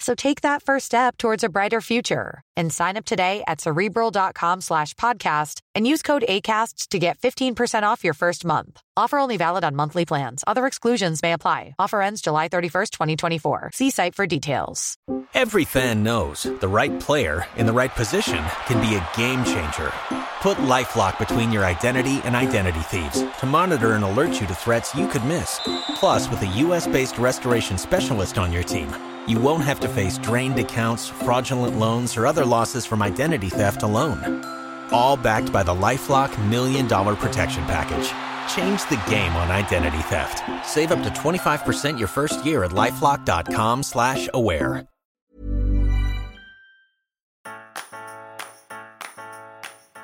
So take that first step towards a brighter future and sign up today at cerebral.com slash podcast and use code ACAST to get 15% off your first month. Offer only valid on monthly plans. Other exclusions may apply. Offer ends July 31st, 2024. See site for details. Every fan knows the right player in the right position can be a game changer. Put LifeLock between your identity and identity thieves to monitor and alert you to threats you could miss. Plus, with a US-based restoration specialist on your team, you won't have to face drained accounts, fraudulent loans, or other losses from identity theft alone. All backed by the LifeLock Million Dollar Protection Package. Change the game on identity theft. Save up to 25% your first year at LifeLock.com slash aware.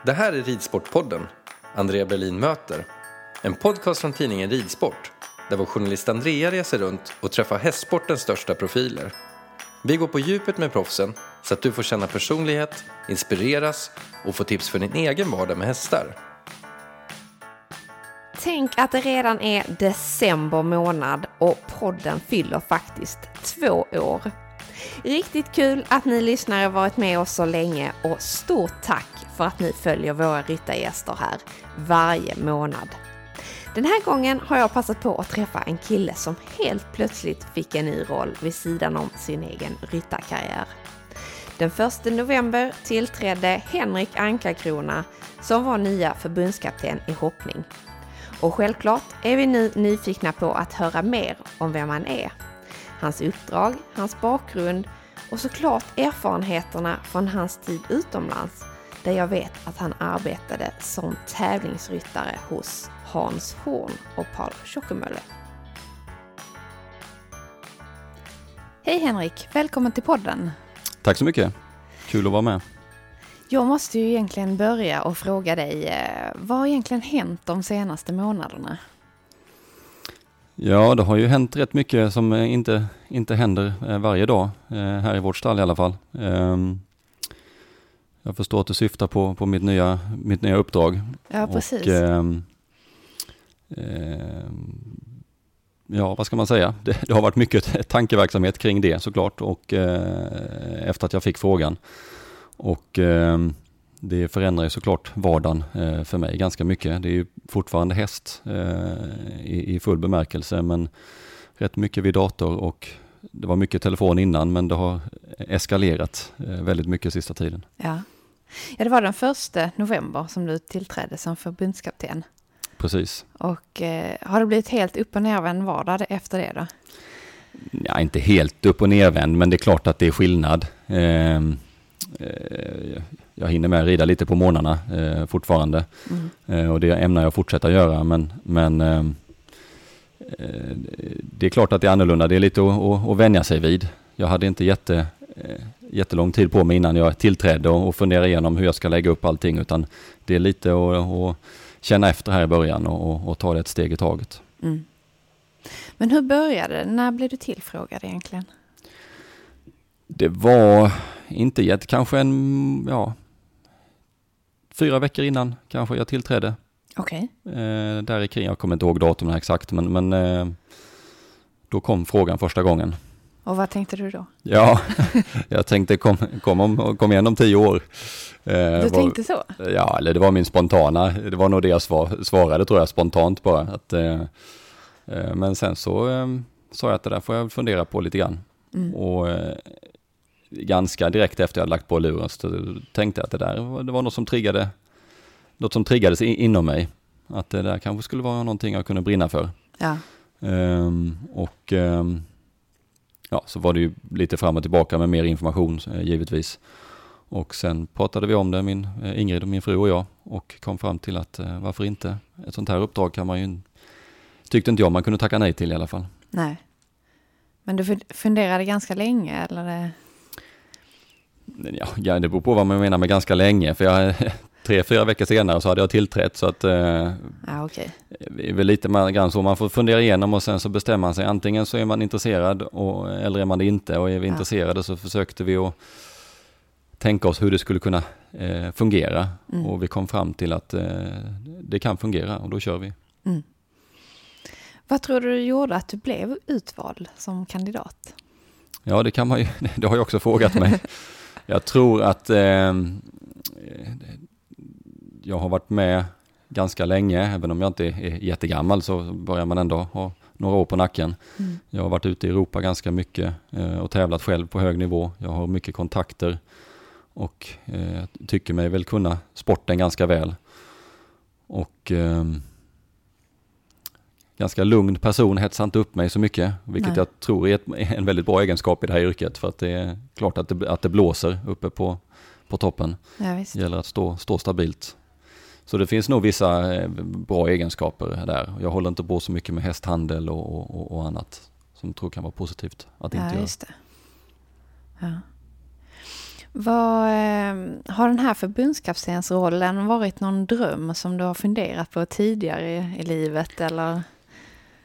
Det här är Ridsportpodden, Andrea Berlin möter. En podcast från tidningen Ridsport, där vår journalist Andrea reser runt och träffar hästsportens största profiler. Vi går på djupet med proffsen så att du får känna personlighet, inspireras och få tips för din egen vardag med hästar. Tänk att det redan är december månad och podden fyller faktiskt två år. Riktigt kul att ni lyssnare varit med oss så länge och stort tack för att ni följer våra ryttargäster här varje månad. Den här gången har jag passat på att träffa en kille som helt plötsligt fick en ny roll vid sidan om sin egen ryttarkarriär. Den 1 november tillträdde Henrik Ankarkrona som var nya förbundskapten i hoppning. Och självklart är vi nu nyfikna på att höra mer om vem han är. Hans uppdrag, hans bakgrund och såklart erfarenheterna från hans tid utomlands där jag vet att han arbetade som tävlingsryttare hos Hans Horn och Paul Tjockemölle. Hej Henrik, välkommen till podden. Tack så mycket. Kul att vara med. Jag måste ju egentligen börja och fråga dig, eh, vad har egentligen hänt de senaste månaderna? Ja, det har ju hänt rätt mycket som eh, inte, inte händer eh, varje dag, här i vårt stall i alla fall. Ehm, jag förstår att du syftar på, på mitt, nya, mitt nya uppdrag. Ja, precis. Och, ehm, Ehm, ja, vad ska man säga? Det, det, har varit mycket tankeverksamhet kring det såklart och eh, efter att jag fick frågan. Och ehm, det förändrar ju såklart vardagen eh, för mig ganska mycket. Det är ju fortfarande häst eh, i full bemärkelse men rätt mycket vid dator och det var mycket telefon innan men det har eskalerat väldigt mycket sista tiden. Ja. ja, det var den första november som du tillträdde som förbundskapten. Precis. Och eh, har det blivit helt upp och nervänd vardag efter det då? Ja, inte helt upp och nervänd men det är klart att det är skillnad. Eh, eh, jag hinner med att rida lite på morgnarna eh, fortfarande. Mm. Eh, och det ämnar jag fortsätta göra. Men, men eh, det är klart att det är annorlunda. Det är lite att, att, att vänja sig vid. Jag hade inte jätte, jättelång tid på mig innan jag tillträdde och, och fundera igenom hur jag ska lägga upp allting. Utan det är lite att, att känna efter här i början och, och, och ta det ett steg i taget. Mm. Men hur började det? När blev du tillfrågad egentligen? Det var inte jätte, kanske en, ja, fyra veckor innan kanske jag tillträdde. Okej. Okay. Eh, där kring, jag kommer inte ihåg datumen exakt, men, men eh, då kom frågan första gången. Och vad tänkte du då? Ja, jag tänkte kom, kom, om, kom igen om tio år. Du var, tänkte så? Ja, eller det var min spontana, det var nog det jag svar, svarade tror jag spontant bara. Att, eh, eh, men sen så eh, sa jag att det där får jag fundera på lite grann. Mm. Och eh, ganska direkt efter jag hade lagt på luren så tänkte jag att det där det var något som triggade, något som triggades i- inom mig. Att det där kanske skulle vara någonting jag kunde brinna för. Ja. Ehm, och ehm, ja, så var det ju lite fram och tillbaka med mer information eh, givetvis. Och sen pratade vi om det, min, eh, Ingrid min fru och jag, och kom fram till att eh, varför inte? Ett sånt här uppdrag kan man ju, tyckte inte jag man kunde tacka nej till i alla fall. Nej. Men du fun- funderade ganska länge eller? Ja, det beror på vad man menar med ganska länge, för jag, tre, fyra veckor senare så hade jag tillträtt, så att eh, Ja, okej. Det är väl lite mer grann så man får fundera igenom och sen så bestämmer man sig. Antingen så är man intresserad och, eller är man det inte och är vi Ja. intresserade så försökte vi att tänka oss hur det skulle kunna eh, fungera Mm. och vi kom fram till att eh, det kan fungera och då kör vi. Vad tror du gjorde att du blev utvald som kandidat? Ja, det kan man ju, det har jag också frågat mig. Jag tror att eh, jag har varit med ganska länge, även om jag inte är jättegammal så börjar man ändå ha några år på nacken. Mm. Jag har varit ute i Europa ganska mycket eh, och tävlat själv på hög nivå. Jag har mycket kontakter och eh, tycker mig väl kunna sporten ganska väl. Och ehm, ganska lugn person, hetsar inte upp mig så mycket, vilket Nej. jag tror är ett, en väldigt bra egenskap i det här yrket för att det är klart att det, att det blåser uppe på, på toppen. Ja. Det gäller att stå, stå stabilt. Så det finns nog vissa eh, bra egenskaper där. Jag håller inte på så mycket med hästhandel och, och, och, annat som jag tror kan vara positivt att inte Ja, göra. just det. Ja. Vad, eh, har den här förbundskaptensrollen varit någon dröm som du har funderat på tidigare i, i livet eller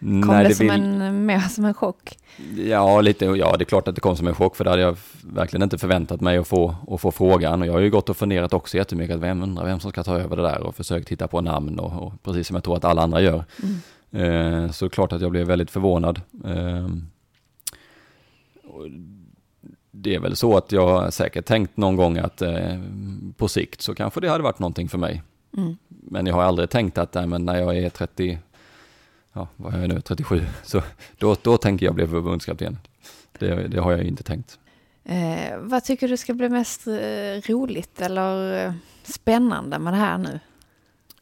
kom Nej, det, som vill- en, mer som en chock? Ja, lite, ja, det är klart att det kom som en chock för det hade jag verkligen inte förväntat mig att få, att få frågan. Och jag har ju gått och funderat också jättemycket, att vem undrar vem som ska ta över det där och försökt hitta på namn och, och precis som jag tror att alla andra gör. Eh, så klart att jag blev väldigt förvånad. Eh, det är väl så att jag säkert tänkt någon gång att eh, på sikt så kanske det hade varit någonting för mig. Mm. Men jag har aldrig tänkt att nej, men när jag är 30, ja, vad är jag nu, 37, så då, då tänker jag bli förbundskapten. Det, det har jag inte tänkt. Eh, vad tycker du ska bli mest eh, roligt eller eh, spännande med det här nu?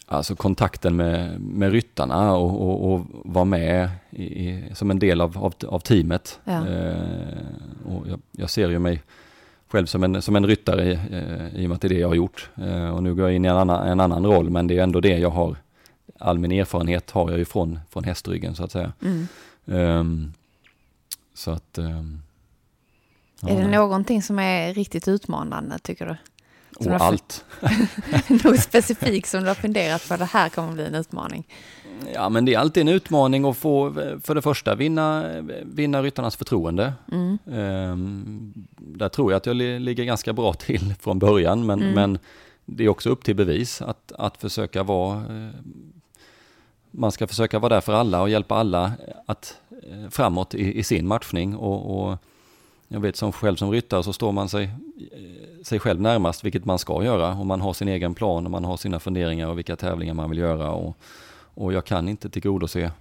Alltså kontakten med, med ryttarna och, och, och vara med i, i, som en del av, av, av teamet. Ja. Eh, och jag, jag ser ju mig själv som en, som en ryttare eh, i och med att det är det jag har gjort. Och nu går jag in i en annan, en annan roll men det är ändå det jag har. All min erfarenhet har jag ju från, från hästryggen så att säga. Mm. Ehm, så att... ehm, ja, är det nej. någonting som är riktigt utmanande tycker du? som Och allt. Något specifikt som du har funderat på, det här kommer bli en utmaning? Ja, men det är alltid en utmaning att få, för det första, vinna, vinna ryttarnas förtroende. Mm. Ehm, där tror jag att jag li- ligger ganska bra till från början, men, Mm. men det är också upp till bevis att, att försöka vara... eh, Man ska försöka vara där för alla och hjälpa alla att, eh, framåt i, i sin matchning. Och, och jag vet som själv som ryttare så står man sig, eh, sig själv närmast, vilket man ska göra. Och man har sin egen plan och man har sina funderingar och vilka tävlingar man vill göra. Och, och jag kan inte tillgodose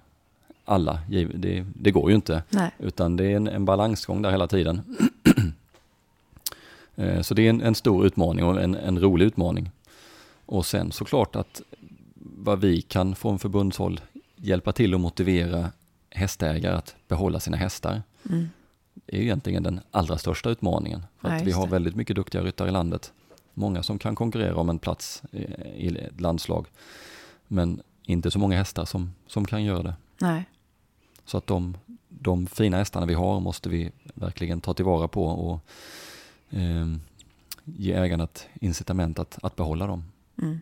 alla, det, det går ju inte. Nej. Utan det är en, en balansgång där hela tiden. Eh, Så det är en, en stor utmaning och en, en rolig utmaning. Och sen såklart att vad vi kan från förbundshåll hjälpa till att motivera hästägare att behålla sina hästar. Mm. Det är egentligen den allra största utmaningen. För Ja, att vi har det. väldigt mycket duktiga ryttare i landet. Många som kan konkurrera om en plats i ett landslag. Men inte så många hästar som, som kan göra det. Nej. Så att de, de fina hästarna vi har måste vi verkligen ta tillvara på och ehm, ge ägarna ett incitament att, att behålla dem. Mm.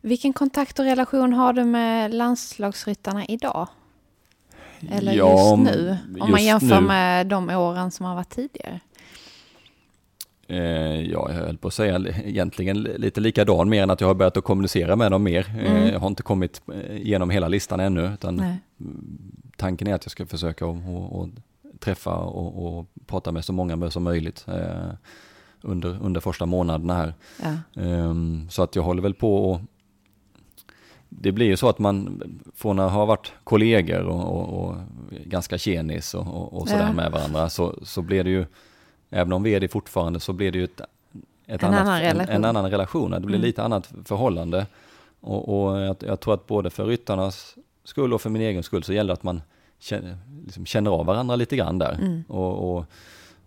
Vilken kontakt och relation har du med landslagsryttarna idag? Eller Ja, just nu? Om man just jämför nu- med de åren som har varit tidigare. Eh, ja, jag höll på att säga egentligen lite likadan mer än att jag har börjat att kommunicera med dem mer. Eh, Mm. jag har inte kommit eh, igenom hela listan ännu utan Nej. mm, tanken är att jag ska försöka att- att att träffa och, och prata med så många som möjligt eh, under, under första månaderna här. Ja. Ehm, så att jag håller väl på och det blir ju så att man från att ha varit kollegor och, och, och ganska tjenis och, och, och sådär Ja. med varandra så, så blir det ju, även om vi är det fortfarande, så blir det ju ett, ett En annat, annan En, relation. en annan relation. Det blir Mm. lite annat förhållande. Och, och jag, jag tror att både för ryttarnas skull och för min egen skull så gäller det att man känner, liksom känner av varandra lite grann där. Mm. Och,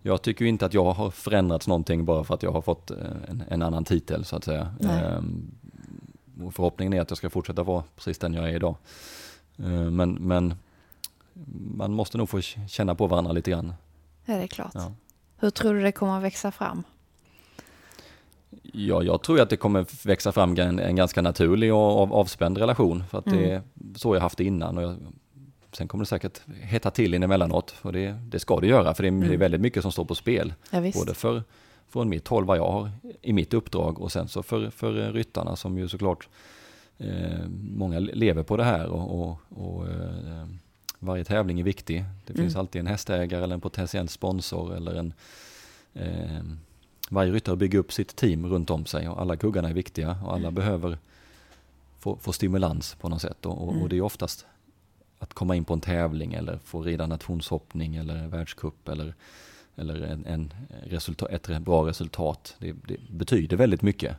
jag tycker ju inte att jag har förändrats någonting bara för att jag har fått eh, en, en annan titel så att säga. Nej. Förhoppningen är att jag ska fortsätta vara precis den jag är idag. Ehm, men, men man måste nog få känna på varandra lite grann. Ja, det är klart. Ja. Hur tror du det kommer att växa fram? Ja, jag tror att det kommer växa fram en, en ganska naturlig och av, avspänd relation. För att det är så jag haft det innan. Och jag, sen kommer det säkert hetta till in emellanåt. Och det, det ska det göra, för det är, det är väldigt mycket som står på spel. Ja. Både för, från mitt håll, vad jag har i mitt uppdrag och sen så för, för ryttarna som ju såklart eh, många lever på det här och, och, och eh, varje tävling är viktig. Det finns Mm. alltid en hästägare eller en potentiell sponsor eller en eh, varje ryttare bygger upp sitt team runt om sig och alla kuggarna är viktiga och alla behöver få, få stimulans på något sätt. Och, och, och det är oftast att komma in på en tävling eller få rida nationshoppning eller världscup eller, eller en, en resultat, ett bra resultat. Det, det betyder väldigt mycket.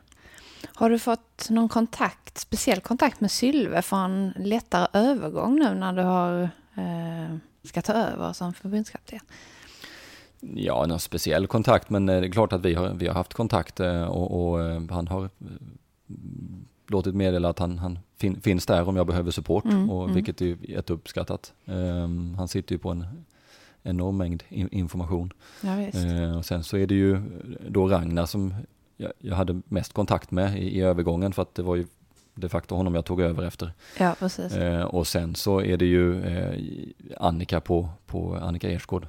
Har du fått någon kontakt, speciell kontakt med Sylve för en lättare övergång nu när du har, eh, ska ta över som förbundskapten? Ja, någon speciell kontakt, men eh, det är klart att vi har, vi har haft kontakt eh, och, och eh, han har låtit meddela att han, han fin, finns där om jag behöver support, Mm, och, mm. vilket är jätteuppskattat. Um, han sitter ju på en enorm mängd in, information. Ja. Eh, och sen så är det ju då Ragnar som jag, jag hade mest kontakt med i, i övergången för att det var ju de facto honom jag tog över efter. Ja, precis. Eh, och sen så är det ju eh, Annika på, på Annika Ersgård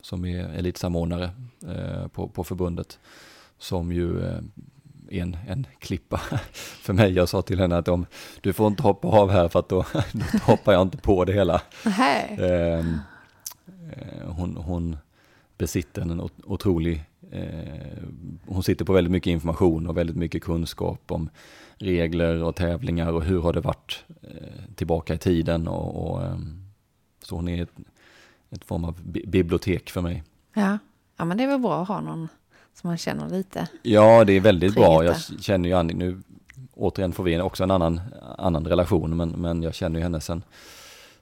som är elitsamordnare eh, på, på förbundet som ju en, en klippa för mig. Jag sa till henne att om du får inte hoppa av här för att då, då hoppar jag inte på det hela. Nej. Eh, hon, hon besitter en ot- otrolig, eh, hon sitter på väldigt mycket information och väldigt mycket kunskap om regler och tävlingar och hur har det varit eh, tillbaka i tiden och, och ehm, så hon är ett, ett form av bi- bibliotek för mig. Ja. ja, men det är väl bra att ha någon som man känner lite. Ja, det är väldigt bra. Jag Trygghet känner ju Annika, nu återigen får vi också en annan, annan relation, men, men jag känner ju henne sen,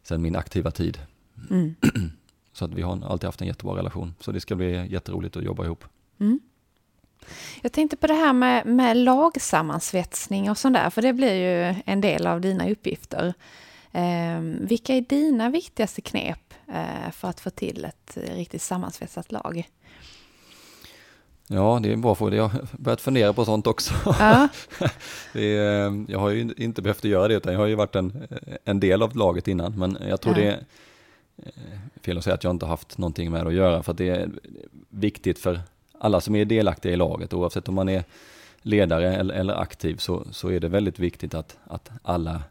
sen min aktiva tid. Mm. Så att vi har alltid haft en jättebra relation. Så det ska bli jätteroligt att jobba ihop. Jag tänkte på det här med, med lagsammansvetsning och sånt där, för det blir ju en del av dina uppgifter. Eh, vilka är dina viktigaste knep eh, för att få till ett riktigt sammansvetsat lag? Ja, det är en bra fråga. Jag har börjat fundera på sånt också. Ja, är, eh, jag har ju inte behövt göra det, utan jag har ju varit en, en del av laget innan. Men jag tror Ja. det fel att säga att jag inte haft någonting med det att göra, för att det är viktigt för alla som är delaktiga i laget, oavsett om man är ledare eller, eller aktiv, så, så är det väldigt viktigt att, att alla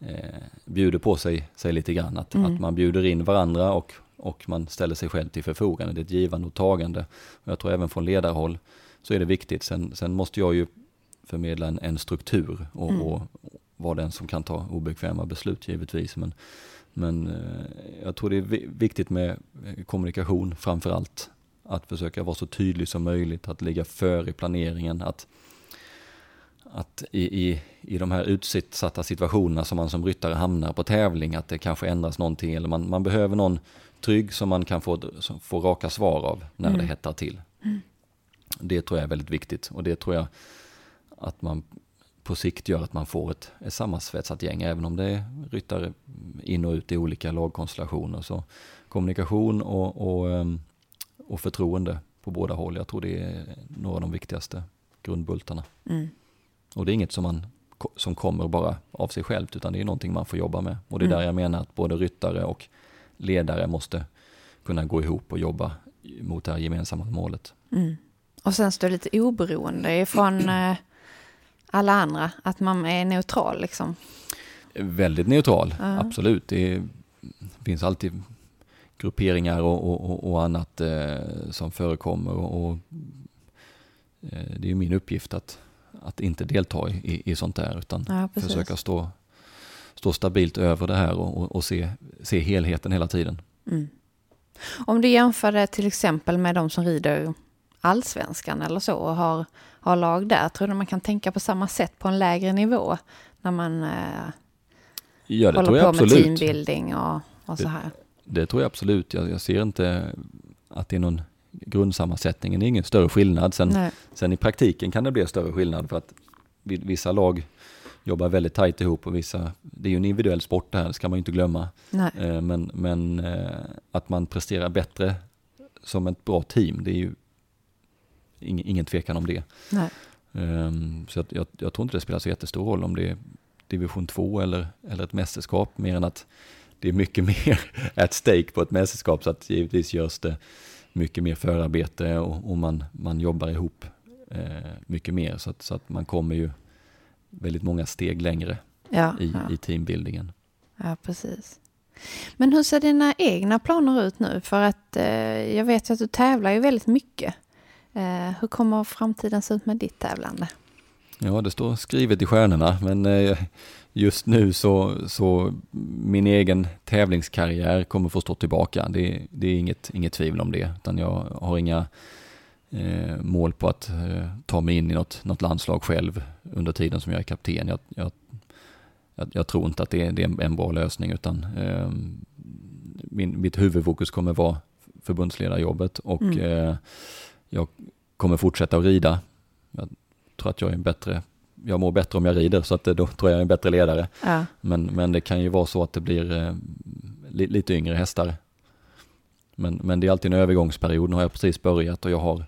eh, bjuder på sig, sig lite grann. Att, Mm. att man bjuder in varandra och, och man ställer sig själv till förfogande. Det är ett givande och tagande. Och jag tror även från ledarhåll så är det viktigt. Sen, sen måste jag ju förmedla en, en struktur och, Mm. och vara den som kan ta obekväma beslut givetvis. Men, men eh, jag tror det är vi- viktigt med eh, kommunikation framför allt. Att försöka vara så tydlig som möjligt, att ligga före i planeringen, att, att i, i, i de här utsatta situationerna som man som ryttare hamnar på tävling, att det kanske ändras någonting eller man, man behöver någon trygg som man kan få, få raka svar av när det hettar till. Det tror jag är väldigt viktigt och det tror jag att man på sikt gör att man får ett, ett sammansvetsat gäng, även om det är ryttare in och ut i olika lagkonstellationer. Så kommunikation och, och, ehm, och förtroende på båda håll, jag tror det är några av de viktigaste grundbultarna. mm. Och det är inget som, man, som kommer bara av sig självt, utan det är någonting man får jobba med. Och det är Mm. där jag menar att både ryttare och ledare måste kunna gå ihop och jobba mot det här gemensamma målet. Mm. Och sen står lite oberoende ifrån eh, alla andra, att man är neutral liksom. Väldigt neutral, Ja. absolut. Det finns alltid grupperingar och, och, och annat eh, som förekommer. Och, och eh, det är min uppgift att, att inte delta i, i sånt där utan Ja, försöka stå, stå stabilt över det här och, och, och se, se helheten hela tiden. Mm. Om du jämför det till exempel med de som rider allsvenskan eller så och har, har lag där, tror du man kan tänka på samma sätt på en lägre nivå när man eh, Ja, det håller på jag med absolut. teambuilding och, och så här? Det tror jag absolut. Jag, jag ser inte att det är någon grundsammansättning. Det är ingen större skillnad. Sen, Nej. sen i praktiken kan det bli större skillnad för att vi- vissa lag jobbar väldigt tajt ihop och vissa, det är ju en individuell sport det här, det ska man ju inte glömma. Nej. Eh, Men, men eh, att man presterar bättre som ett bra team, det är ju ingen, ingen tvekan om det. Ehm, Så jag, jag, tror inte det spelar så jättestor roll om det är division 2 eller, eller ett mästerskap, mer än att det är mycket mer at stake på ett mästerskap, så att givetvis görs det mycket mer förarbete och, och man, man jobbar ihop eh, mycket mer, så att, så att man kommer ju väldigt många steg längre Ja, i, ja. i teambuildingen. Ja, precis. Men hur ser dina egna planer ut nu? För att eh, jag vet att du tävlar ju väldigt mycket. Eh, hur kommer framtiden se ut med ditt tävlande? Ja, det står skrivet i stjärnorna, men eh, just nu så, så min egen tävlingskarriär kommer få stå tillbaka. Det, det är inget, inget tvivel om det, utan jag har inga eh, mål på att eh, ta mig in i något, något landslag själv under tiden som jag är kapten. Jag, jag, jag, jag tror inte att det är, det är en, en bra lösning, utan eh, min, mitt huvudfokus kommer vara förbundsledarjobbet och Mm. Eh, jag kommer fortsätta att rida. Jag tror att jag är en bättre, jag mår bättre om jag rider, så att det, då tror jag är en bättre ledare. Ja, Men, men det kan ju vara så att det blir eh, li, lite yngre hästar. Men, men det är alltid en övergångsperiod. Nu har jag precis börjat och jag har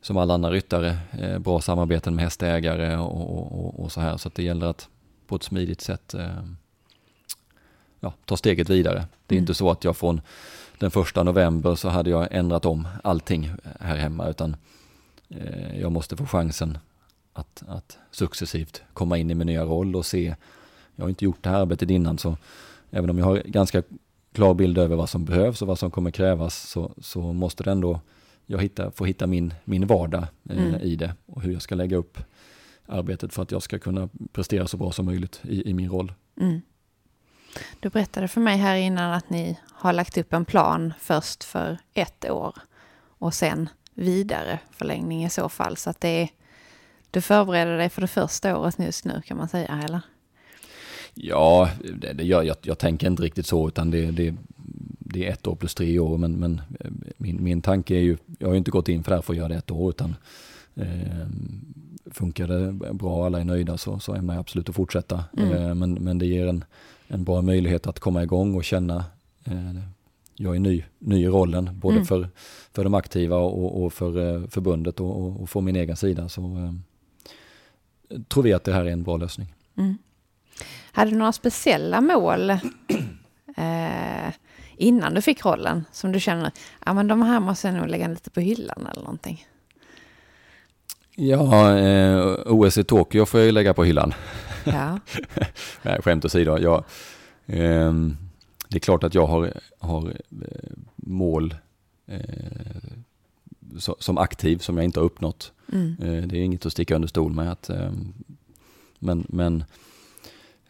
som alla andra ryttare eh, bra samarbeten med hästägare och, och, och, och så här. Så att det gäller att på ett smidigt sätt eh, ja, ta steget vidare. Det är Mm. inte så att jag från den första november så hade jag ändrat om allting här hemma utan eh, jag måste få chansen att, att successivt komma in i min nya roll och se jag har inte gjort det här arbetet innan så även om jag har ganska klar bild över vad som behövs och vad som kommer krävas så, så måste det ändå jag hitta, få hitta min, min vardag eh, Mm. i det och hur jag ska lägga upp arbetet för att jag ska kunna prestera så bra som möjligt i, i min roll. mm. Du berättade för mig här innan att ni har lagt upp en plan först för ett år och sen vidare förlängning i så fall. Så att det är, du förbereder dig för det första året just nu kan man säga, eller? Ja, det, det gör, jag, jag tänker inte riktigt så utan det, det, det är ett år plus tre år men, men eh, min, min tanke är ju, jag har ju inte gått in för det här för att göra det ett år utan eh, funkar det bra och alla är nöjda så, så ämnar jag absolut att fortsätta. Mm. Eh, men, men det ger en, en bra möjlighet att komma igång och känna eh, jag är ny, ny i rollen, både Mm. för, för de aktiva och, och för eh, förbundet och, och, och från min egen sida. Så eh, tror vi att det här är en bra lösning. Mm. Hade du några speciella mål eh, innan du fick rollen som du känner, ja men de här måste jag nog lägga lite på hyllan eller någonting? Ja, eh, OS i Tokyo får jag ju lägga på hyllan. Ja, Nej, skämt åsido. Jag, ehm, det är klart att jag har, har eh, mål eh, so, som aktiv som jag inte har uppnått. mm. Eh, det är inget att sticka under stol med. Att, ehm, men men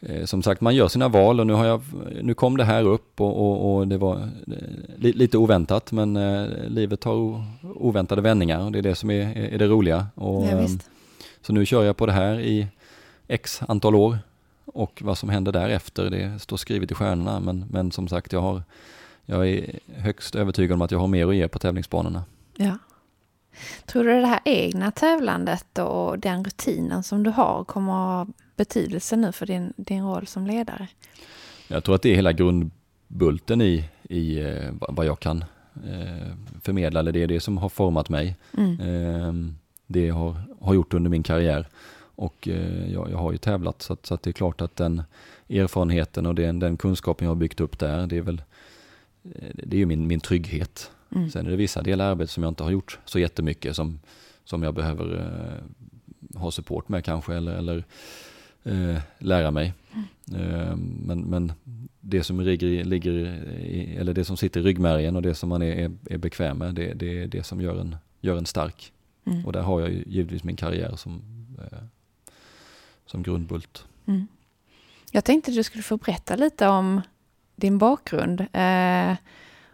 eh, som sagt, man gör sina val och nu, har jag, nu kom det här upp och, och, och det var eh, li, lite oväntat. Men eh, livet tar oväntade vändningar och det är det som är, är det roliga. Och, ja ehm, visst. så nu kör jag på det här i x antal år och vad som händer därefter det står skrivet i stjärnorna men, men som sagt jag, har, jag är högst övertygad om att jag har mer att ge på tävlingsbanorna. Ja. Tror du det här egna tävlandet och den rutinen som du har kommer att ha betydelse nu för din, din roll som ledare? Jag tror att det är hela grundbulten i, i eh, vad jag kan eh, förmedla, eller det är det som har format mig. Mm. Eh, det har, har gjort under min karriär. Och eh, jag, jag har ju tävlat så, att, så att det är klart att den erfarenheten och den, den kunskapen jag har byggt upp där, det är väl eh, det är ju min, min trygghet. Mm. Sen är det vissa delar i arbetet som jag inte har gjort så jättemycket som, som jag behöver eh, ha support med kanske eller, eller eh, lära mig. Eh, men, men det som ligger, ligger i, eller det som sitter i ryggmärgen och det som man är, är, är bekväm med, det, det är det som gör en, gör en stark. Mm. Och där har jag ju givetvis min karriär som, eh, som grundbult. Mm. Jag tänkte du skulle få berätta lite om din bakgrund eh,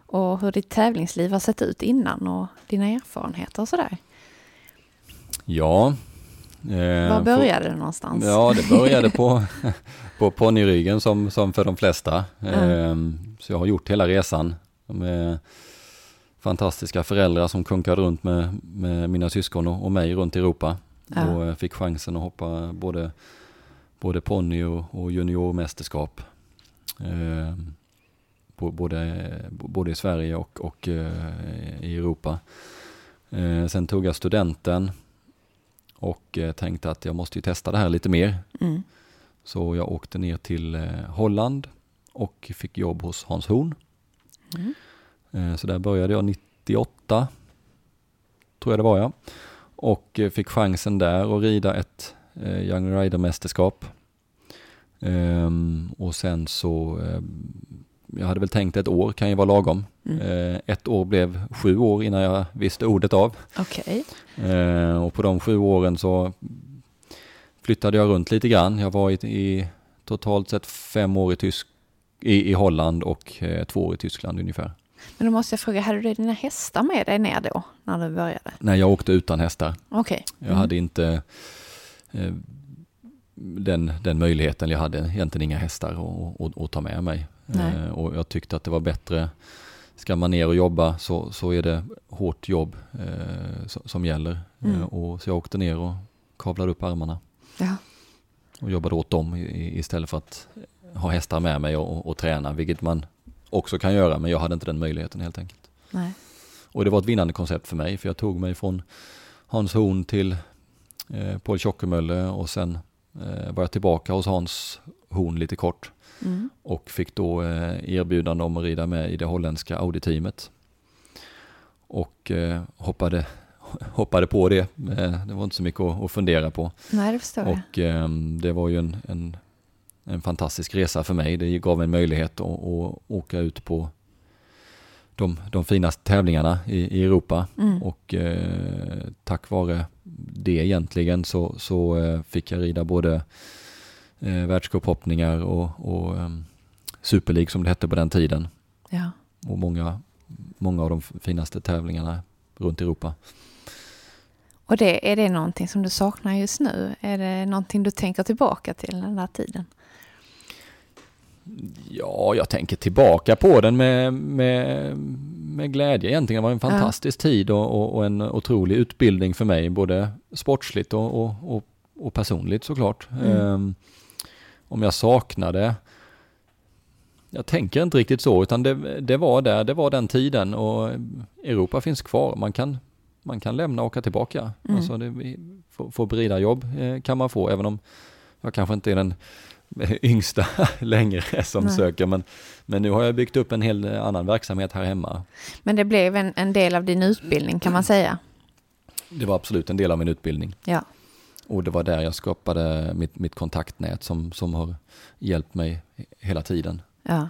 och hur ditt tävlingsliv har sett ut innan och dina erfarenheter och sådär. Ja. Eh, Var började det någonstans? Ja, det började på, på ponnyryggen som, som för de flesta. Eh, så jag har gjort hela resan med fantastiska föräldrar som kunkade runt med, med mina syskon och, och mig runt i Europa. Ja. Och fick chansen att hoppa både, både ponny och, och juniormästerskap. Eh, både, både i Sverige och, och eh, i Europa. Eh, sen tog jag studenten och eh, tänkte att jag måste ju testa det här lite mer. Mm. Så jag åkte ner till eh, Holland och fick jobb hos Hans Horn. Mm. Eh, Så där började jag 98, tror jag det var jag. Och eh, fick chansen där att rida ett eh, Young Rider-mästerskap. Ehm, Och sen så, eh, jag hade väl tänkt ett år kan ju vara lagom. Mm. Ett år blev sju år innan jag visste ordet av. Eh, och på de sju åren så flyttade jag runt lite grann. Jag var i, i totalt sett fem år i, Tysk, i, i Holland och två år i Tyskland ungefär. Men då måste jag fråga, hade du dina hästar med dig ner då, när du började? Nej, jag åkte utan hästar. Okej. Jag Mm. hade inte eh, den, den möjligheten. Jag hade egentligen inga hästar att- ta med mig. Eh, och jag tyckte att det var bättre, ska man ner och jobba så, så är det hårt jobb eh, som, som gäller. Mm. Eh, och, så jag åkte ner och kavlade upp armarna. Ja. och jobbade åt dem istället för att ha hästar med mig och, och, och träna, vilket man också kan göra, men jag hade inte den möjligheten helt enkelt. Nej. Och det var ett vinnande koncept för mig, för jag tog mig från Hans Horn till eh, Paul Tjockemölle och sen eh, var jag tillbaka hos Hans Horn lite kort Mm. och fick då eh, erbjudande om att rida med i det holländska Audi-teamet. Och eh, hoppade, hoppade på det, Eh, det var inte så mycket att, att fundera på. Nej, det förstår jag. Och ehm, det var ju en, en, en fantastisk resa för mig. Det gav mig en möjlighet att, att åka ut på de, de finaste tävlingarna i, i Europa. Mm. Och eh, tack vare det egentligen så, så eh, fick jag rida både eh, världscuphoppningar och, och ehm, Super League som det hette på den tiden. Ja. Och många, många av de finaste tävlingarna runt Europa. Och det, är det någonting som du saknar just nu? Är det någonting du tänker tillbaka till den där tiden? Ja, jag tänker tillbaka på den med, med, med glädje egentligen. Det var en fantastisk tid och, och, och en otrolig utbildning för mig, både sportsligt och, och, och, personligt såklart. Mm. Ehm, om jag saknade, jag tänker inte riktigt så, utan det, det var där, det var den tiden och Europa finns kvar. Man kan, man kan lämna och åka tillbaka. Mm. Alltså det, få, få bridarjobb eh, kan man få, även om jag kanske inte är den yngsta längre som Nej. söker. Men, men nu har jag byggt upp en hel annan verksamhet här hemma. Men det blev en, en del av din utbildning kan man säga. Det var absolut en del av min utbildning. Ja. Och det var där jag skapade mitt, mitt kontaktnät som, som har hjälpt mig hela tiden. ja.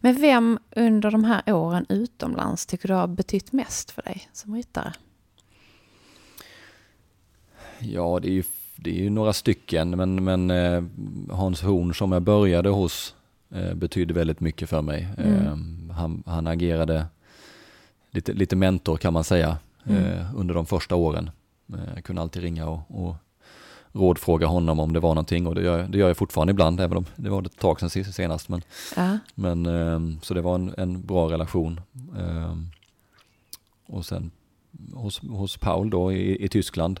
Men vem under de här åren utomlands tycker du har betytt mest för dig som ryttare? Ja, det är ju, det är ju några stycken, men, men eh, Hans Horn som jag började hos eh, betydde väldigt mycket för mig. Mm. Eh, han, han agerade lite, lite mentor kan man säga Mm. under de första åren. Jag kunde alltid ringa och, och rådfråga honom om det var någonting och det gör, det gör jag fortfarande ibland, även om det var ett tag sedan senast. Men, Ja. men, så det var en, en bra relation. Och sen hos, hos Paul då i, i Tyskland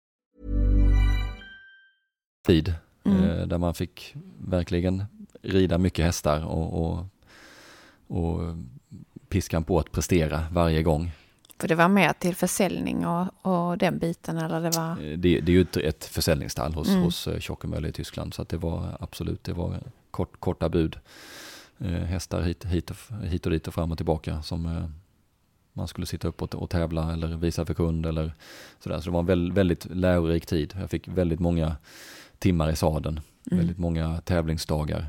tid. Mm. Eh, där man fick verkligen rida mycket hästar och, och, och piskan på att prestera varje gång. För det var mer till försäljning och, och den biten eller det var... Eh, Det, det är ju ett, ett försäljningsstall hos, Mm. hos eh, Tjockemölle i Tyskland så att det var absolut, det var kort, korta bud. Hästar hit, hit, och, hit och dit och fram och tillbaka som man skulle sitta upp och, och tävla eller visa för kund eller sådär. Så det var en väldigt lärorik tid. Jag fick väldigt många timmar i sadeln, Mm. väldigt många tävlingsdagar.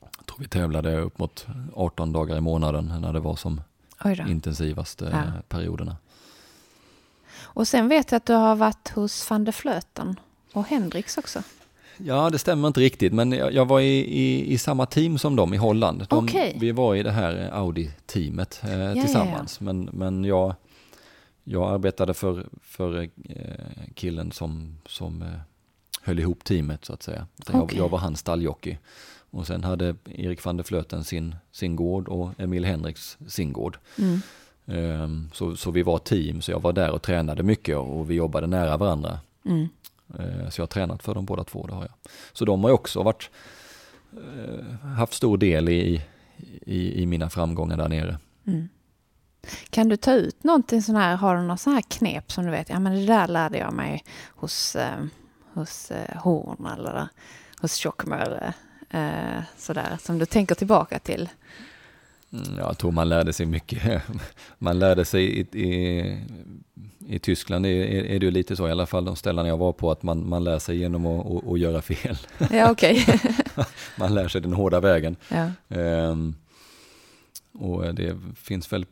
Jag tror vi tävlade upp mot 18 dagar i månaden när det var som Oj då. intensivast eh, Ja. perioderna. Och sen vet jag att du har varit hos van der Flöten och Hendrix också. Ja, det stämmer inte riktigt, men jag, jag var i, i, i samma team som dem i Holland. De, Okej. Vi var i det här Audi-teamet eh, ja, tillsammans, men, men jag, jag arbetade för, för eh, killen som, som eh, höll ihop teamet så att säga. Så jag, jag var hans stalljockey. Och sen hade Erik van der Flöten sin, sin gård och Emil Henriks sin gård. Mm. Ehm, så, så vi var ett team, så jag var där och tränade mycket och vi jobbade nära varandra. Mm. Eh, Så jag har tränat för dem båda två, det har jag. Så de har ju också varit, eh, haft stor del i, i, i mina framgångar där nere. Mm. Kan du ta ut någonting sån här, har du någon sån här knep som du vet, ja men det där lärde jag mig hos, eh, hos eh, Horn eller hos Tjockmölle, eh, sådär, som du tänker tillbaka till? Mm, Jag tror man lärde sig mycket. Man lärde sig i, i, i Tyskland, är, är det ju lite så i alla fall de ställen jag var på, att man, man lär sig genom att, att, att göra fel. Ja, okej. Man lär sig den hårda vägen. ja. Ehm, och det finns väl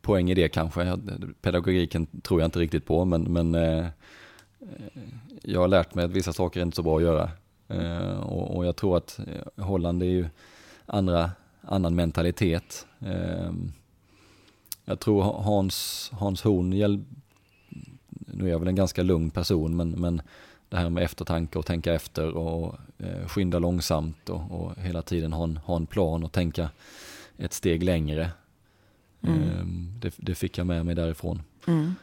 poäng i det kanske. Pedagogiken tror jag inte riktigt på, men, men eh, jag har lärt mig att vissa saker är inte så bra att göra. Eh, och, och jag tror att eh, Holland är ju andra, annan mentalitet. Ehm, jag tror Hans, Hans Horn, nu är jag väl en ganska lugn person, men, men det här med eftertanke och tänka efter och eh, skynda långsamt och, och hela tiden ha en, ha en plan och tänka ett steg längre. Mm. Ehm, det, det fick jag med mig därifrån. Mm.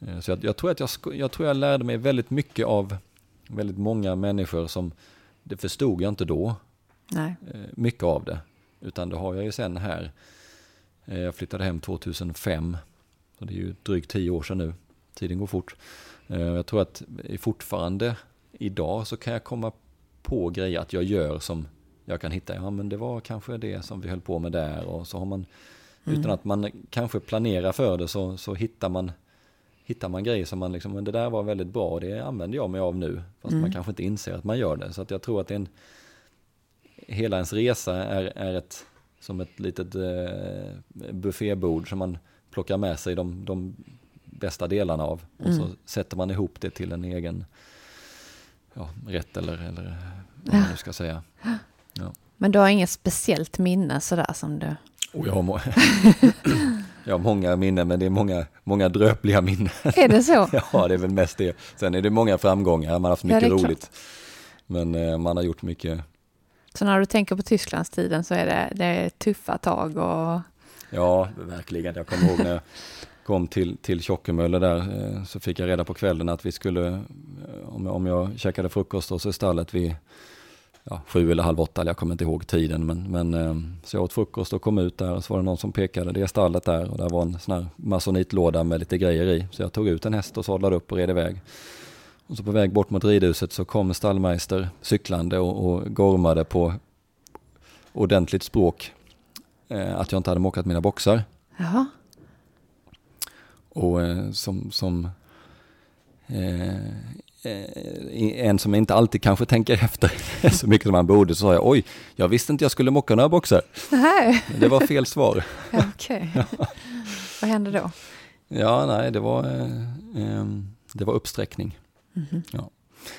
Eh, Så jag, jag, tror att jag, jag tror jag lärde mig väldigt mycket av väldigt många människor som, det förstod jag inte då, Nej. eh, mycket av det. Utan det har jag ju sen här. Eh, Jag flyttade hem 2005, så det är ju drygt tio år sedan nu. Tiden går fort. Jag tror att fortfarande idag så kan jag komma på grejer att jag gör som jag kan hitta, ja men det var kanske det som vi höll på med där och så har man, mm. utan att man kanske planerar för det så, så hittar man hittar man grejer som man liksom, men det där var väldigt bra och det använder jag mig av nu. Fast mm. man kanske inte inser att man gör det. Så att jag tror att en, hela ens resa är, är ett, som ett litet eh, buffébord som man plockar med sig de, de bästa delarna av. Och mm. så sätter man ihop det till en egen ja, rätt eller, eller vad man nu ska säga. Ja. Men du har inget speciellt minne sådär som du... Oh, jag, har jag har många minnen, men det är många, många dröpliga minnen. Är det så? ja, det är väl mest det. Sen är det många framgångar, man har haft mycket ja, roligt. Men eh, man har gjort mycket. Så när du tänker på Tysklandstiden så är det, det är tuffa tag och... Ja, verkligen. Jag kommer ihåg när jag kom till, till Tjockemölle där eh, så fick jag reda på kvällen att vi skulle, eh, om jag, om jag käkade frukost hos stallet vid ja, sju eller halv åtta, jag kommer inte ihåg tiden, men, men eh, så jag åt frukost och kom ut där och så var det någon som pekade, det är stallet där och där var en sån här masonitlåda med lite grejer i. Så jag tog ut en häst och sadlade upp och red iväg. Och så på väg bort mot ridhuset så kom stallmeister cyklande och, och gormade på ordentligt språk eh, att jag inte hade mockat mina boxar. Jaha. Och eh, som, som Eh, en som inte alltid kanske tänker efter så mycket som han borde, så sa jag oj, jag visste inte jag skulle mocka några boxar. Nej. Det var fel svar. Okej. Okay. Vad hände då? Ja, nej, det var, eh, ehm, det var uppsträckning. Mm -hmm. ja.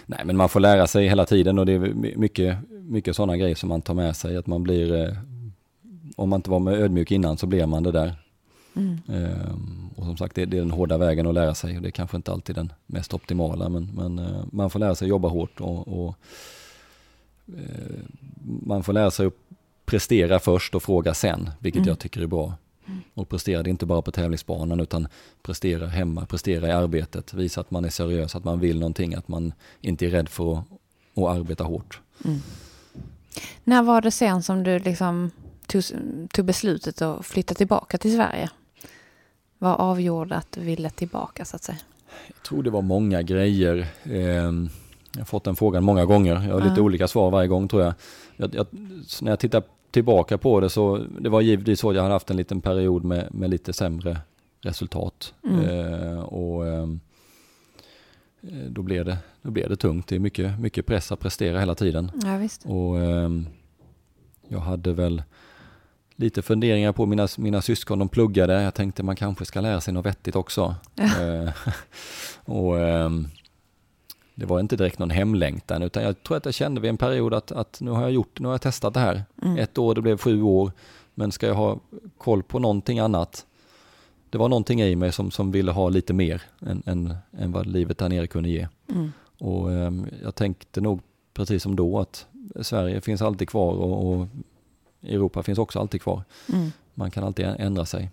Nej, men man får lära sig hela tiden och det är mycket, mycket sådana grejer som man tar med sig. Att man blir, eh, om man inte var med ödmjuk innan så blir man det där. Mm. Ehm, och som sagt, det, det, är den hårda vägen att lära sig och det är kanske inte alltid den mest optimala men, men uh, man får lära sig jobba hårt och, och uh, man får lära sig att prestera först och fråga sen, vilket mm. jag tycker är bra. Mm. Och prestera det inte bara på tävlingsbanan utan prestera hemma, prestera i arbetet, visa att man är seriös, att man vill någonting, att man inte är rädd för att, att arbeta hårt. Mm. När var det sen som du liksom tog, tog beslutet att flytta tillbaka till Sverige? Vad avgjorde att du ville tillbaka så att säga? Jag tror det var många grejer. Ehm, jag har fått den frågan många gånger. Jag har lite uh. olika svar varje gång tror jag. Jag, jag. När jag tittar tillbaka på det så det var givetvis så att jag hade haft en liten period med, med lite sämre resultat. Mm. Eh, och eh, då blev, det, då blev det tungt. Det är mycket, mycket press att prestera hela tiden. Ja. Och eh, jag hade väl lite funderingar på mina, mina syskon, de pluggade. Jag tänkte man kanske ska lära sig något vettigt också. Eh, och, eh, det var inte direkt någon hemlängtan utan jag tror att jag kände vid en period att, att nu har jag gjort, nu har jag testat det här. Mm. Ett år, det blev sju år. Men ska jag ha koll på någonting annat? Det var någonting i mig som, som ville ha lite mer än, än, än vad livet där nere kunde ge. Mm. Och eh, jag tänkte nog precis som då att Sverige finns alltid kvar och, och Europa finns också alltid kvar. Mm. Man kan alltid ändra sig.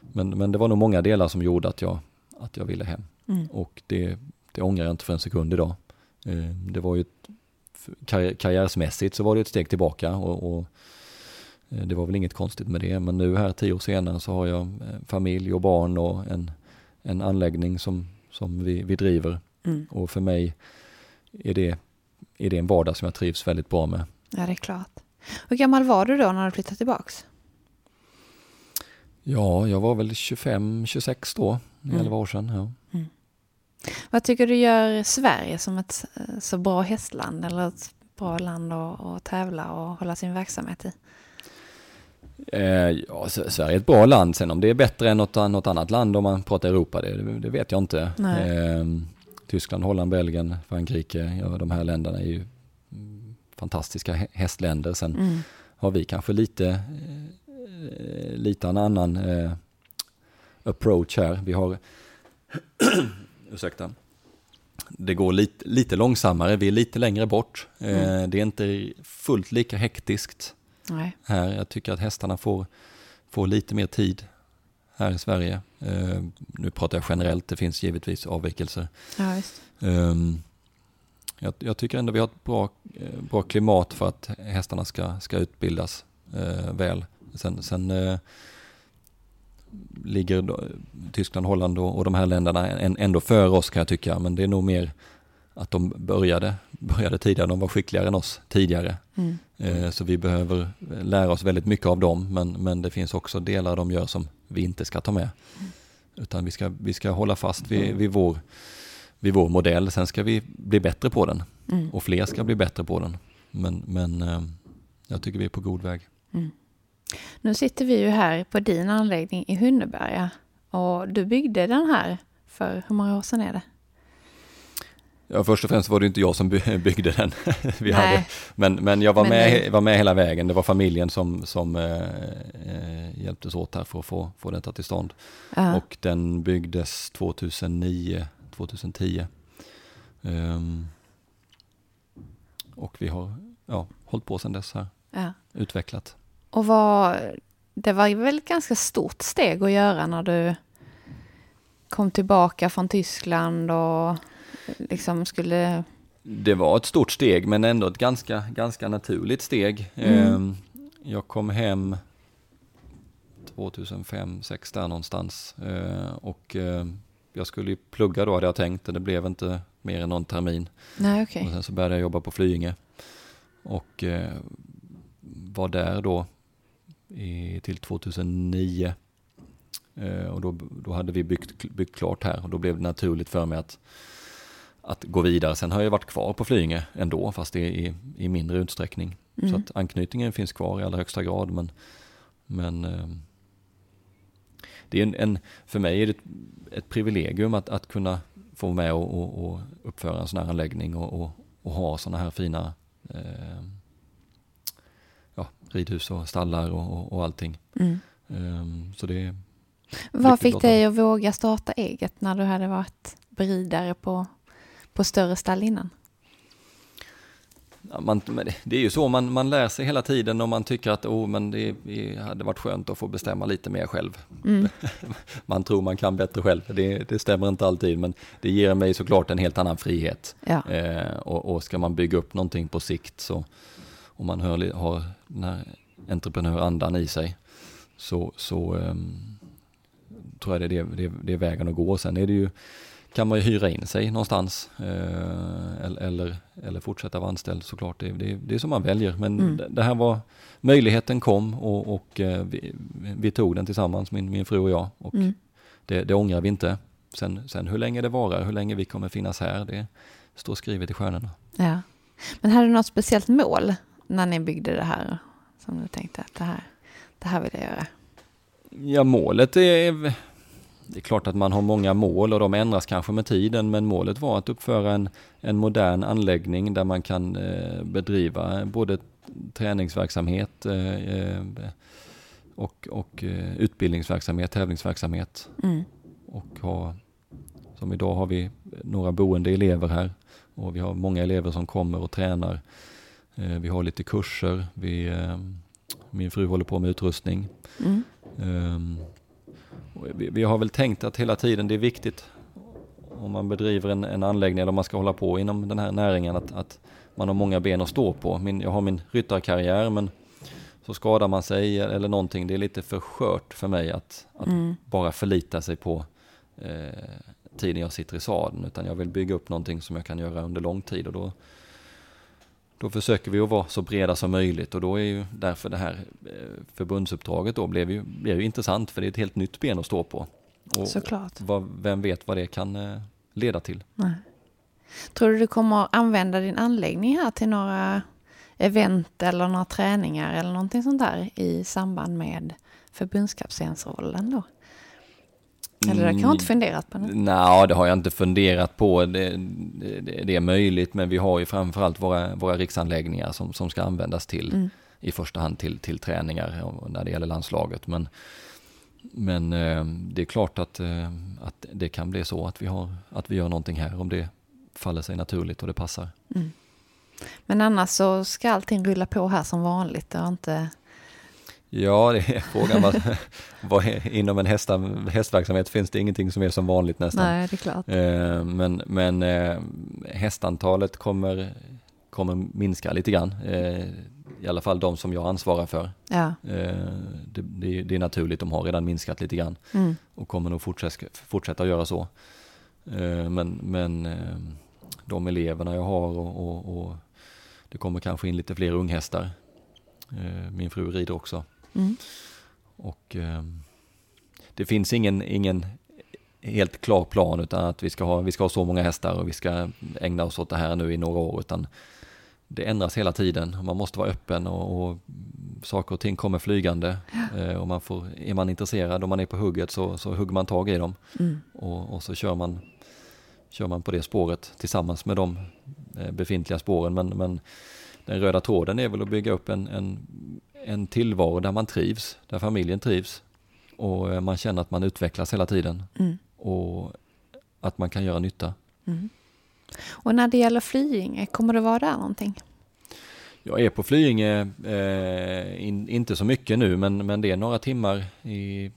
Men, men det var nog många delar som gjorde att jag, att jag ville hem. Mm. Och det, det ångrar jag inte för en sekund idag. Eh, det var ju ett, karriärsmässigt så var det ett steg tillbaka och, och, eh, det var väl inget konstigt med det. Men nu här tio år senare så har jag eh, familj och barn och en, en anläggning som, som vi, vi driver. Mm. Och för mig är det, är det en vardag som jag trivs väldigt bra med. Ja, det är klart. Hur gammal var du då när du flyttade tillbaks? Ja, jag var väl 25-26 då, mm. 11 år sedan. Ja. Mm. Vad tycker du gör Sverige som ett eh, så bra hästland eller ett bra land att, att tävla och hålla sin verksamhet i? Eh, ja, Sverige är ett bra land, sen om det är bättre än något, något annat land om man pratar Europa, det, det vet jag inte. Eh, Tyskland, Holland, Belgien, Frankrike, ja, de här länderna är ju fantastiska hästländer. Sen mm. har vi kanske lite, eh, lite en annan eh, approach här. Vi har, ursäkta, det går lite, lite långsammare, vi är lite längre bort. Eh, mm. Det är inte fullt lika hektiskt Nej. här. Jag tycker att hästarna får, får lite mer tid här i Sverige. Nu pratar jag generellt, det finns givetvis avvikelser. Ja, jag, jag, tycker ändå vi har ett bra, eh, bra klimat för att hästarna ska, ska utbildas eh, väl. Sen, sen eh, ligger då, Tyskland, Holland och, och de här länderna en, ändå före oss kan jag tycka, men det är nog mer att de började, började tidigare, de var skickligare än oss tidigare. Mm. Eh, så vi behöver lära oss väldigt mycket av dem, men, men det finns också delar de gör som vi inte ska ta med. Utan vi ska, vi ska hålla fast vid, vid, vår, vid vår modell, sen ska vi bli bättre på den. Mm. Och fler ska bli bättre på den. Men, men eh, jag tycker vi är på god väg. Mm. Nu sitter vi ju här på din anläggning i Hunneberga och du byggde den här för hur många år sedan är det? Ja, först och främst var det inte jag som by- byggde den. Vi Nej. hade, men, men jag var, Men med, ni- var med hela vägen. Det var familjen som, som eh, eh, hjälptes åt här för att få, få detta till stånd. Ja. Och den byggdes 2009, 2010. Ehm, och vi har ja, hållit på sedan dess här, ja. utvecklat. Och vad, det var väl ett ganska stort steg att göra när du kom tillbaka från Tyskland och liksom skulle... Det var ett stort steg men ändå ett ganska, ganska naturligt steg. Mm. Ehm, Jag kom hem 2005, 2006 där någonstans. Eh, Och jag skulle ju plugga då hade jag tänkt, det blev inte mer än någon termin. Nej, okej. Och sen så började jag jobba på Flyinge. Och eh, var där då i, till 2009. Eh, och då, då hade vi byggt, byggt klart här och då blev det naturligt för mig att, att gå vidare. Sen har jag varit kvar på Flyinge ändå, fast det är i, i mindre utsträckning. Mm. Så att anknytningen finns kvar i allra högsta grad. Men, men eh, det är en, en, för mig är det ett, ett privilegium att, att kunna få med och, och, och uppföra en sån här anläggning och, och, och ha såna här fina eh, ja, ridhus och stallar och, och, allting. Mm. Ehm, så det Vad fick dig att våga starta eget när du hade varit beridare på, på större stall innan? Man, det- är ju så, man, man lär sig hela tiden och man tycker att oh, men det, det hade varit skönt att få bestämma lite mer själv. Mm. man tror man kan bättre själv, det, det stämmer inte alltid, men det ger mig såklart en helt annan frihet. Ja. Eh, och, och ska man bygga upp någonting på sikt så, om man hör, har den här entreprenörandan i sig, så, så ehm, tror jag det är, det, det, det är vägen att gå. Sen är det ju, kan man ju hyra in sig någonstans eh, eller, eller, fortsätta vara anställd såklart. Det, det, det är som man väljer. Men Mm. det, det här var, möjligheten kom och, och eh, vi, vi tog den tillsammans, min, min fru och jag. Och Mm. det, det ångrar vi inte. Sen, sen hur länge det varar, hur länge vi kommer finnas här, det står skrivet i stjärnorna. Ja. Men hade du något speciellt mål när ni byggde det här? Som du tänkte att det här, det här vill jag göra? Ja, målet är... Det är klart att man har många mål och de ändras kanske med tiden, men målet var att uppföra en, en modern anläggning där man kan eh, bedriva både träningsverksamhet eh, eh, och, och eh, utbildningsverksamhet, tävlingsverksamhet. Mm. Och ha, som idag har vi några boende elever här och vi har många elever som kommer och tränar. Eh, vi har lite kurser, vi, min fru håller på med utrustning. Mm. Vi, vi har väl tänkt att hela tiden det är viktigt om man bedriver en, en anläggning eller om man ska hålla på inom den här näringen att, att man har många ben att stå på. Min, jag har min ryttarkarriär men så skadar man sig eller någonting. Det är lite för skört för mig att, att Mm. bara förlita sig på eh, tiden jag sitter i sadeln utan jag vill bygga upp någonting som jag kan göra under lång tid och då, då försöker vi att vara så breda som möjligt och då är ju därför det här förbundsuppdraget då blev ju, blev ju intressant för det är ett helt nytt ben att stå på. Och Såklart. Vad, vem vet vad det kan eh, leda till. Nej. Tror du du kommer att använda din anläggning här till några event eller några träningar eller någonting sånt där i samband med förbundskaptensrollen då? Eller det har jag inte funderat på. Nej, det har jag inte funderat på. Det, det, det är möjligt, men vi har ju framförallt våra, våra riksanläggningar som, som ska användas till Mm. I första hand till, till träningar när det gäller landslaget. Men, men eh, det är klart att, eh, att det kan bli så att vi, har, att vi gör någonting här om det faller sig naturligt och det passar. Mm. Men annars så ska allting rulla på här som vanligt och inte... Ja, det är frågan. Vad, vad är, inom en hästa, hästverksamhet finns det ingenting som är som vanligt nästan. Nej, det är klart. Eh, men men hästantalet kommer, kommer minska lite grann. I alla fall de som jag ansvarar för. Ja. Eh, det, det, det är naturligt, de har redan minskat lite grann Mm. och kommer nog fortsätta, fortsätta göra så. Eh, men men eh, de eleverna jag har och, och, och det kommer kanske in lite fler unghästar. Min fru rider också. Mm. Och det finns ingen, ingen helt klar plan utan att vi ska, ha, vi ska ha så många hästar och vi ska ägna oss åt det här nu i några år. Utan det ändras hela tiden och man måste vara öppen och, och saker och ting kommer flygande. Eh, och man får, är man intresserad och man är på hugget så, så hugger man tag i dem. Mm. Och, och så kör man, kör man på det spåret tillsammans med de eh, befintliga spåren. Men, men den röda tråden är väl att bygga upp en, en, en tillvaro där man trivs, där familjen trivs. Och eh, man känner att man utvecklas hela tiden. Mm. Och att man kan göra nytta. Mm. Och när det gäller Flyinge, kommer du vara där någonting? Jag är på Flyinge, eh, in, inte så mycket nu, men, men det är några timmar i,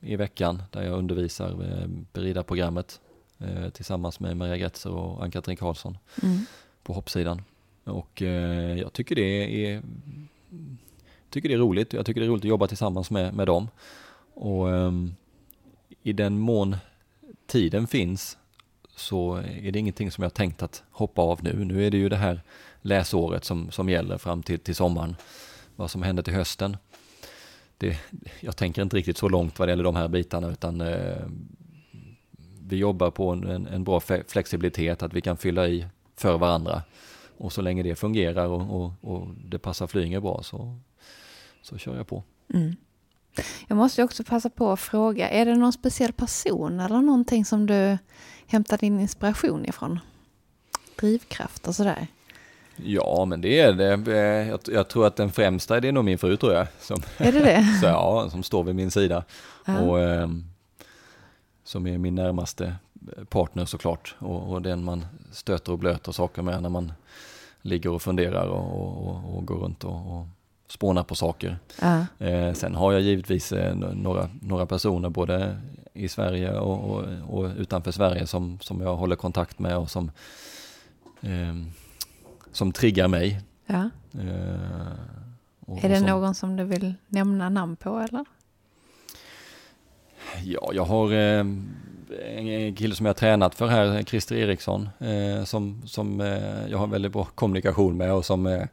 i veckan där jag undervisar eh, berida-programmet eh, tillsammans med Maria Gretzer och Ann-Katrin Karlsson Mm. på hoppsidan. Och eh, jag tycker det är tycker det är roligt. Jag tycker det är roligt att jobba tillsammans med, med dem. Och ehm, i den mån tiden finns så är det ingenting som jag tänkt att hoppa av nu. Nu är det ju det här läsåret som, som gäller fram till, till sommaren. Vad som händer till hösten. Det, jag tänker inte riktigt så långt vad det gäller de här bitarna utan eh, vi jobbar på en, en, en bra flexibilitet, att vi kan fylla i för varandra. Och så länge det fungerar och, och, och det passar Flyinge bra så, så kör jag på. Mm. Jag måste också passa på att fråga, är det någon speciell person eller någonting som du hämtar din inspiration ifrån? Drivkraft och sådär? Ja, men det är det. Eh, Jag, jag tror att den främsta det är nog min fru tror jag. Som, Är det det? så, ja, som står vid min sida. Ja. Och, ehm, som är min närmaste partner såklart. Och, och den man stöter och blöter saker med när man ligger och funderar och, och, och går runt och, och spånar på saker. Ja. Eh, sen har jag givetvis eh, några, några personer både i Sverige och, och, och utanför Sverige som, som jag håller kontakt med och som, ehm, som triggar mig. Eh, och, Är det som, någon som du vill nämna namn på eller? Ja, jag har eh, en kille som jag har tränat för här, Christer Eriksson, eh, som, som eh, jag har väldigt bra kommunikation med och som eh,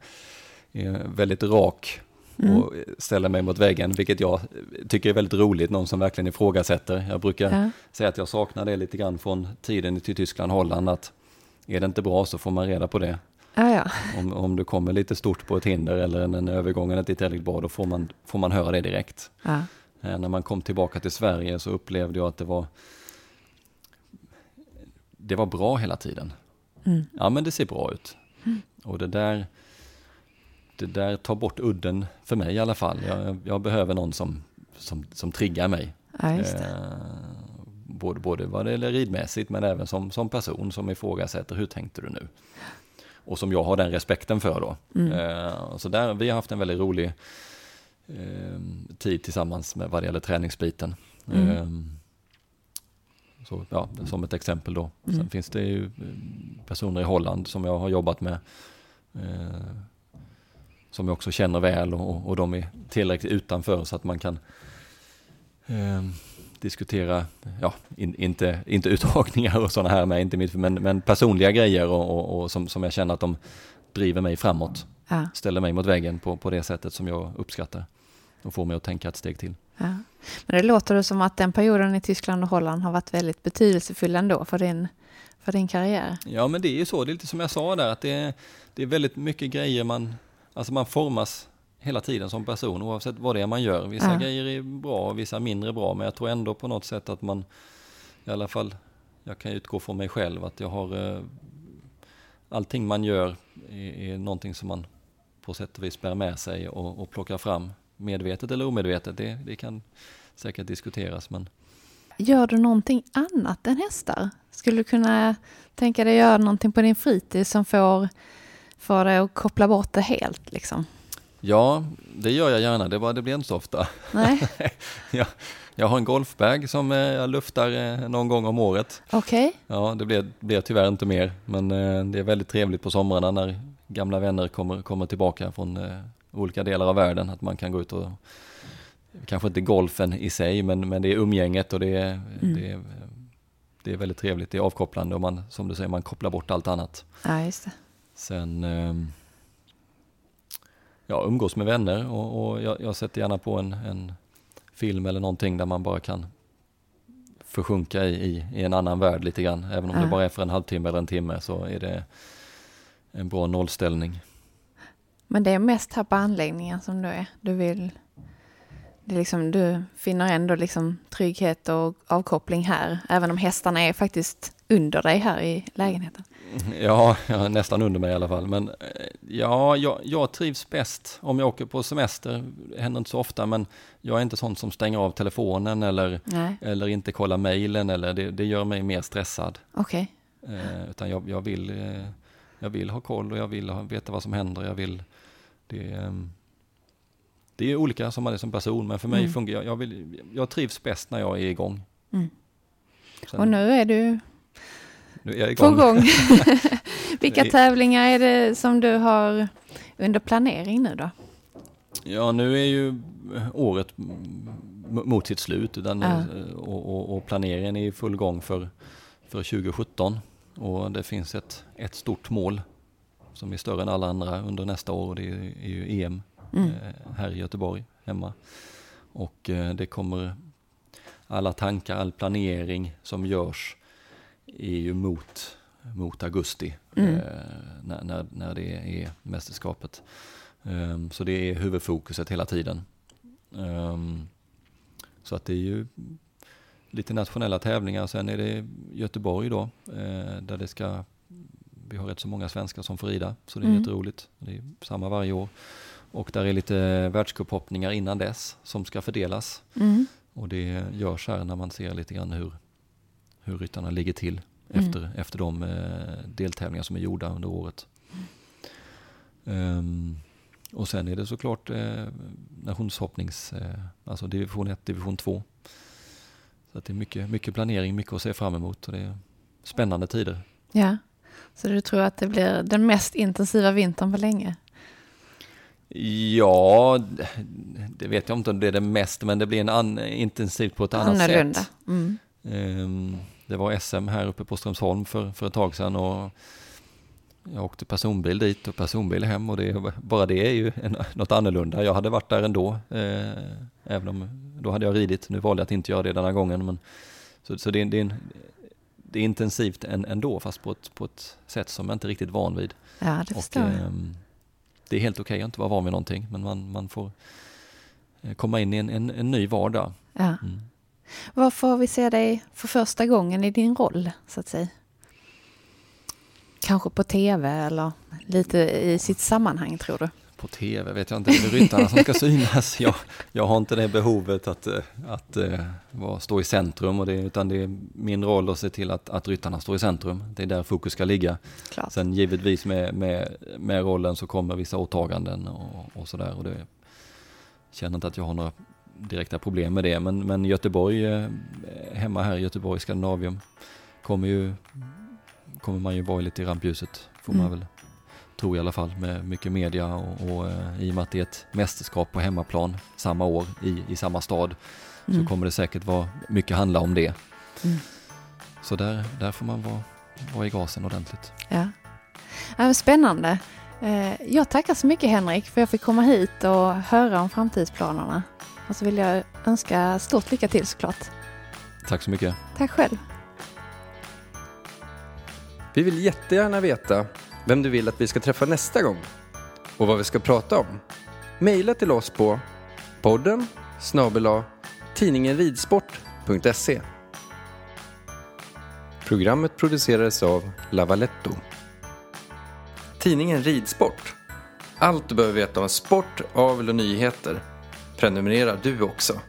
väldigt rak Mm. och ställer mig mot väggen, vilket jag tycker är väldigt roligt, någon som verkligen ifrågasätter. Jag brukar Ja. säga att jag saknar det lite grann från tiden till Tyskland, Holland, att är det inte bra så får man reda på det. Ja, ja. Om, om du kommer lite stort på ett hinder eller en, övergång inte är tillräckligt bra, då får man, får man höra det direkt. Eh, När man kom tillbaka till Sverige så upplevde jag att det var det var bra hela tiden. Mm. Ja men det ser bra ut. Och det där det där tar bort udden för mig i alla fall. Jag, jag behöver någon som, som, som triggar mig. ja. Eh, både, både vad det gäller ridmässigt men även som, som person som ifrågasätter hur tänkte du nu? Och som jag har den respekten för då. Mm. Eh, så där, vi har haft en väldigt rolig eh, tid tillsammans med vad det gäller träningsbiten. Mm. Eh, så, ja, som ett exempel då. Sen Mm. finns det ju eh, personer i Holland som jag har jobbat med. Eh, som jag också känner väl och, och de är tillräckligt utanför så att man kan eh, diskutera, ja, in, inte, inte uttagningar och sådana här med, inte mitt, men, men personliga grejer och, och, och som, som jag känner att de driver mig framåt. Ja, Ställer mig mot väggen på, på det sättet som jag uppskattar. Och får mig att tänka ett steg till. ja. Men det låter som att den perioden i Tyskland och Holland har varit väldigt betydelsefull ändå för din, för din karriär. Ja men det är ju så, det är lite som jag sa där att det är, det är väldigt mycket grejer man, alltså man formas hela tiden som person oavsett vad det är man gör. Vissa Ja. grejer är bra och vissa mindre bra men jag tror ändå på något sätt att man i alla fall, jag kan utgå från mig själv att jag har eh, allting man gör är, är någonting som man på sätt och vis bär med sig och, och plockar fram medvetet eller omedvetet. Det, det kan säkert diskuteras men Gör du någonting annat än hästar? Skulle du kunna tänka dig göra någonting på din fritid som får, får dig att koppla bort det helt? Liksom? ja, det gör jag gärna, det, bara, det blir inte så ofta. Nej, jag, jag har en golfbag som eh, jag luftar eh, någon gång om året. okej. Ja, det blir, blir tyvärr inte mer, men eh, det är väldigt trevligt på somrarna när gamla vänner kommer, kommer tillbaka från olika delar av världen, att man kan gå ut och kanske inte golfen i sig, men, men det är umgänget och det är, Mm. det är, det är väldigt trevligt, det är avkopplande och man, som du säger, man kopplar bort allt annat. Ja, just det. Sen ehm, ja, umgås med vänner och, och jag, jag sätter gärna på en, en film eller någonting där man bara kan försjunka i, i, i en annan värld lite grann. Även om Ja. det bara är för en halvtimme eller en timme så är det en bra nollställning. Men det är mest här på anläggningen som du är. Du vill... Det är liksom, du finner ändå liksom trygghet och avkoppling här. Även om hästarna är faktiskt under dig här i lägenheten. Ja, ja, nästan under mig i alla fall. Men eh, ja, jag, jag trivs bäst om jag åker på semester. Det händer inte så ofta, men jag är inte sån som stänger av telefonen eller, Nej, eller inte kollar mejlen. Det, det gör mig mer stressad. okej. Eh, utan jag, jag, vill, eh, jag vill ha koll och jag vill ha, veta vad som händer. Jag vill, det, ehm, det är olika som man är som person, men för mig Mm. fungerar jag, vill, jag trivs bäst när jag är igång. Mm. Sen, Och nu är du nu är jag på igång. gång. Vilka tävlingar är det som du har under planering nu då? Ja, nu är ju året mot sitt slut utan, Ja. eh, och, och, och planeringen är i full gång för, för 2017. Och det finns ett, ett stort mål som är större än alla andra under nästa år och det är, är ju EM Mm. eh, här i Göteborg hemma. Och eh, det kommer alla tankar, all planering som görs är ju mot, mot augusti Mm. eh, när, när, när det är mästerskapet. Ehm, så det är huvudfokuset hela tiden. Ehm, så att det är ju lite nationella tävlingar. Sen är det Göteborg då, eh, där det ska, vi har rätt så många svenskar som får rida, så det är Mm. jätteroligt. Det är samma varje år. Och där är lite världscuphoppningar innan dess som ska fördelas. Mm. Och det görs här när man ser lite grann hur, hur ryttarna ligger till Mm. efter, efter de eh, deltävlingar som är gjorda under året. Ehm, och sen är det såklart eh, nationshoppnings, eh, alltså division 1, division 2. Så det är mycket, mycket planering, mycket att se fram emot och det är spännande tider. Ja, så du tror att det blir den mest intensiva vintern på länge? Ja, det vet jag inte om det är det mest, men det blir en an, intensivt på ett annat Annorlunda. sätt. Mm. Ehm, Det var SM här uppe på Strömsholm för, för ett tag sedan och jag åkte personbil dit och personbil hem och det, bara det är ju en, något annorlunda. Jag hade varit där ändå, eh, även om då hade jag ridit. Nu valde jag att inte göra det denna gången. Men, så så det, är- det, är en, det är intensivt än, ändå, fast på ett, på ett sätt som jag inte är riktigt van vid. Ja, det Och, förstår jag. ehm, det är helt okej att inte vara van vid någonting, men man, man får eh, komma in i en, en, en ny vardag. Ja. Mm. Var får vi se dig för första gången i din roll, så att säga? Kanske på tv eller lite i sitt sammanhang, tror du? På tv vet jag inte, det är ryttarna som ska synas. Jag, jag har inte det behovet att, eh, att eh, vara, stå i centrum, och det, utan det är min roll att se till att, att ryttarna står i centrum. Det är där fokus ska ligga. Klart. Sen givetvis med, med, med rollen så kommer vissa åtaganden och, och sådär. Och det jag känner inte att jag har några direkta problem med det. Men, men Göteborg, eh, hemma här i Göteborg, Skandinavium, kommer, ju, kommer man ju vara lite i rampljuset. Får man Mm. väl tro i alla fall med mycket media och, och eh, i och med att det är ett mästerskap på hemmaplan samma år i, i samma stad Mm. så kommer det säkert vara mycket handla om det. Mm. Så där, där får man vara, vara i gasen ordentligt. Ja. Spännande. Eh, Jag tackar så mycket Henrik för att jag fick komma hit och höra om framtidsplanerna. Och så vill jag önska stort lycka till såklart. Tack så mycket. Tack själv. Vi vill jättegärna veta vem du vill att vi ska träffa nästa gång och vad vi ska prata om. Maila till oss på podden snabel-a tidningenridsport.se Programmet producerades av Lavaletto. Tidningen Ridsport. Allt du behöver veta om sport, avel och nyheter prenumererar du också.